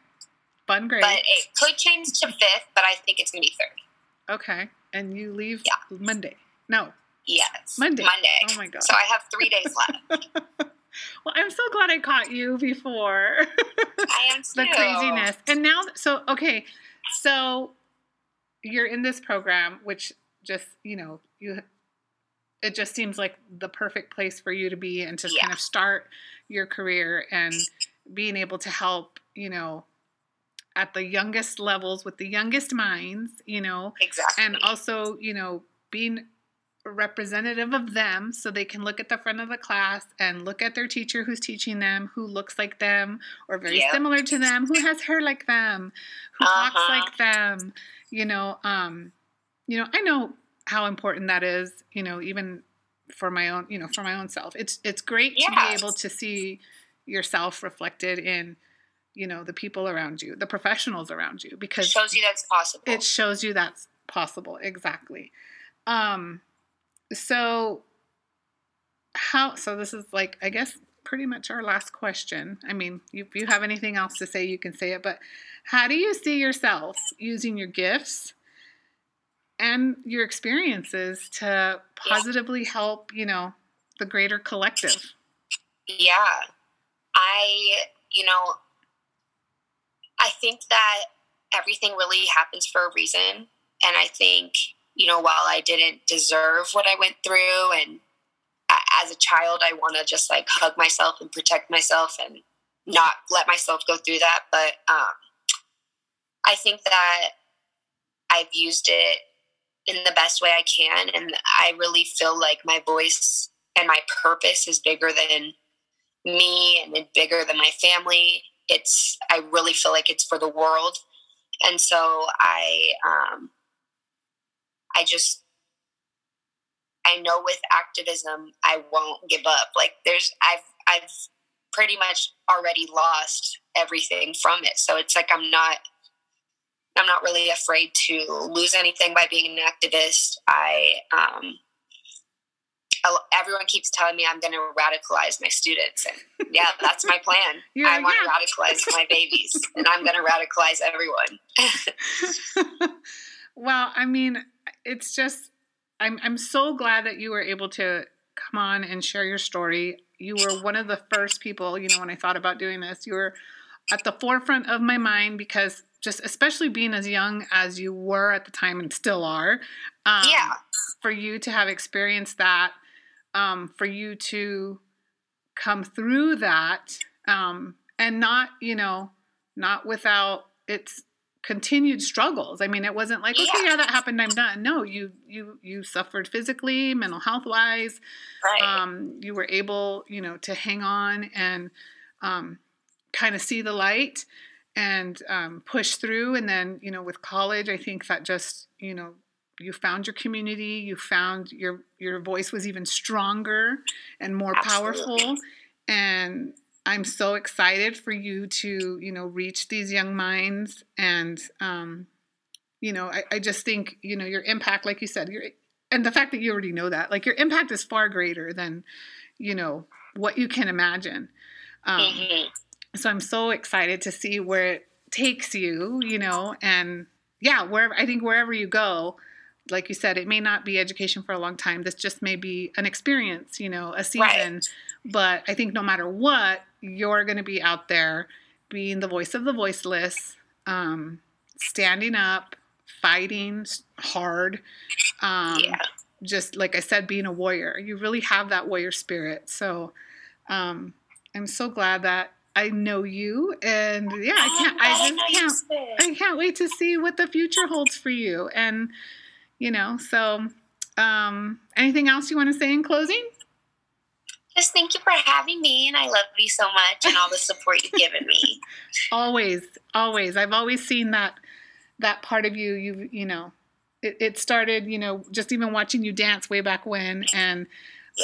fun grade.
but it could change to fifth. But I think it's going to be third.
okay, and you leave
Yeah.
Monday. No,
Yes,
Monday.
Monday.
Oh my god.
So I have three days left.
Well, I'm so glad I caught you before.
I am
the craziness. And now, so, okay, so you're in this program, which just, you know, you, it just seems like the perfect place for you to be and to
Yeah.
kind of start your career and being able to help, you know, at the youngest levels with the youngest minds, you know,
Exactly.
and also you know being representative of them so they can look at the front of the class and look at their teacher who's teaching them who looks like them or very
Yep.
similar to them who has hair like them who talks
Uh-huh.
like them you know um you know i know how important that is you know even for my own you know for my own self it's it's great to be able to see yourself reflected in you know the people around you the professionals around you because it
shows you that's possible.
it shows you that's possible exactly um so how so this is like i guess pretty much our last question i mean if you have anything else to say you can say it but how do you see yourself using your gifts and your experiences to positively help you know the greater collective
Yeah. I, you know, I think that everything really happens for a reason. And I think, you know, while I didn't deserve what I went through, and as a child, I want to just like hug myself and protect myself and not let myself go through that. But um, I think that I've used it in the best way I can. And I really feel like my voice and my purpose is bigger than me and bigger than my family. It's I really feel like it's for the world, and so I um, I just I know with activism I won't give up. Like there's I've I've pretty much already lost everything from it, so it's like I'm not. I'm not really afraid to lose anything by being an activist. I um, everyone keeps telling me I'm going to radicalize my students, and yeah, that's my plan.
You're
I want
"Yeah."
to radicalize my babies, and I'm going to radicalize everyone.
well, I mean, it's just I'm I'm so glad that you were able to come on and share your story. You were one of the first people, you know, when I thought about doing this, you were at the forefront of my mind because just especially being as young as you were at the time and still are. Um,
yeah,
for you to have experienced that, um, for you to come through that, um, and not, you know, not without its continued struggles. I mean, it wasn't like, okay,
Yeah.
yeah, that happened, I'm done. No, you you you suffered physically, mental health wise.
right.
Um, you were able, you know, to hang on and um, kind of see the light and um, push through. And then, you know, with college, I think that just, you know, you found your community. You found your your voice was even stronger and more
Absolutely.
powerful. And I'm so excited for you to, you know, reach these young minds. And, um, you know, I, I just think, you know, your impact, like you said, your and the fact that you already know that, like your impact is far greater than, you know, what you can imagine. Um,
Mhm.
so I'm so excited to see where it takes you, you know, and yeah, wherever I think wherever you go, like you said, it may not be education for a long time. This just may be an experience, you know, a season. But I think no matter what, you're going to be out there being the voice of the voiceless, um, standing up, fighting hard. Um,
yeah,
just like I said, being a warrior. You really have that warrior spirit. So um, I'm so glad that I know you, and yeah, I can't. I
Oh,
just can't. I can't wait to see what the future holds for you. And you know, so um, anything else you want to say in closing?
Just thank you for having me, and I love you so much, and all the support you've given me.
Always, always. I've always seen that that part of you. You you know, it, it started, you know, just even watching you dance way back when. And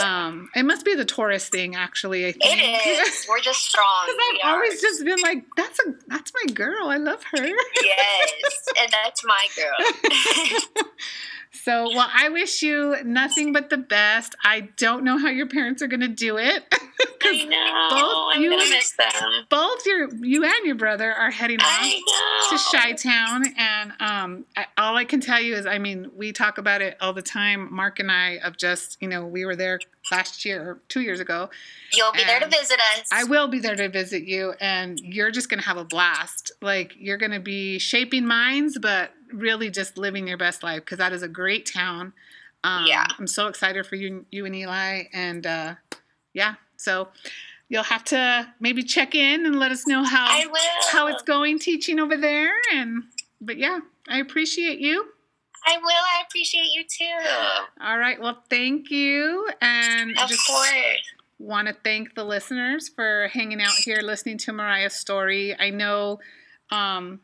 um, it must be the Taurus thing, actually. I think
It is. We're just strong.
Because I've
are.
always just been like, that's a that's my girl. I love her.
yes, and that's my girl.
so, well, I wish you nothing but the best. I don't know how your parents are gonna do it.
I know.
both
I'm
you
gonna
and-
miss them.
Both your you and your brother are heading off. To Chi Town, and um, I, all I can tell you is, I mean, we talk about it all the time. Mark and I of just, you know, we were there last year, or two years ago.
You'll be there to visit us.
I will be there to visit you, and you're just gonna have a blast. Like you're gonna be shaping minds, but really just living your best life because that is a great town. Um,
Yeah.
I'm so excited for you, you and Eli, and uh, yeah, so. You'll have to maybe check in and let us know how how it's going teaching over there and but yeah i appreciate you
I will. I appreciate you too.
all right well thank you and
Of
just
course.
want to thank the listeners for hanging out here listening to mariah's story i know um,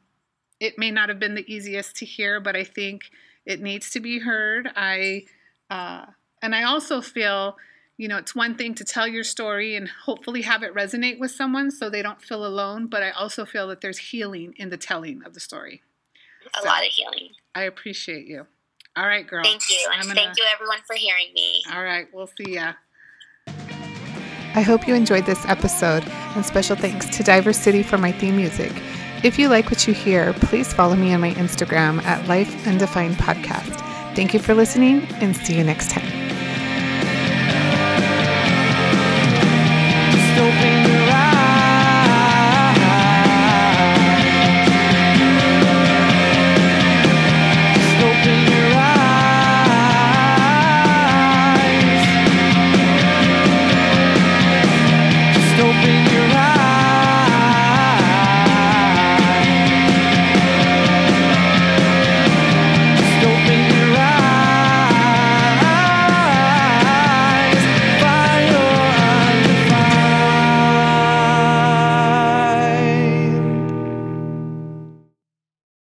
it may not have been the easiest to hear but i think it needs to be heard i uh, and i also feel you know it's one thing to tell your story and hopefully have it resonate with someone so they don't feel alone but i also feel that there's healing in the telling of the story
A
So,
lot of healing.
I appreciate you. All right, girl.
Thank you. And
gonna...
thank you, everyone, for hearing me.
All right. We'll see ya.
I hope you enjoyed this episode, and special thanks to Diver City for my theme music. If you like what you hear, please follow me on my Instagram at Life Undefined Podcast. Thank you for listening, and see you next time.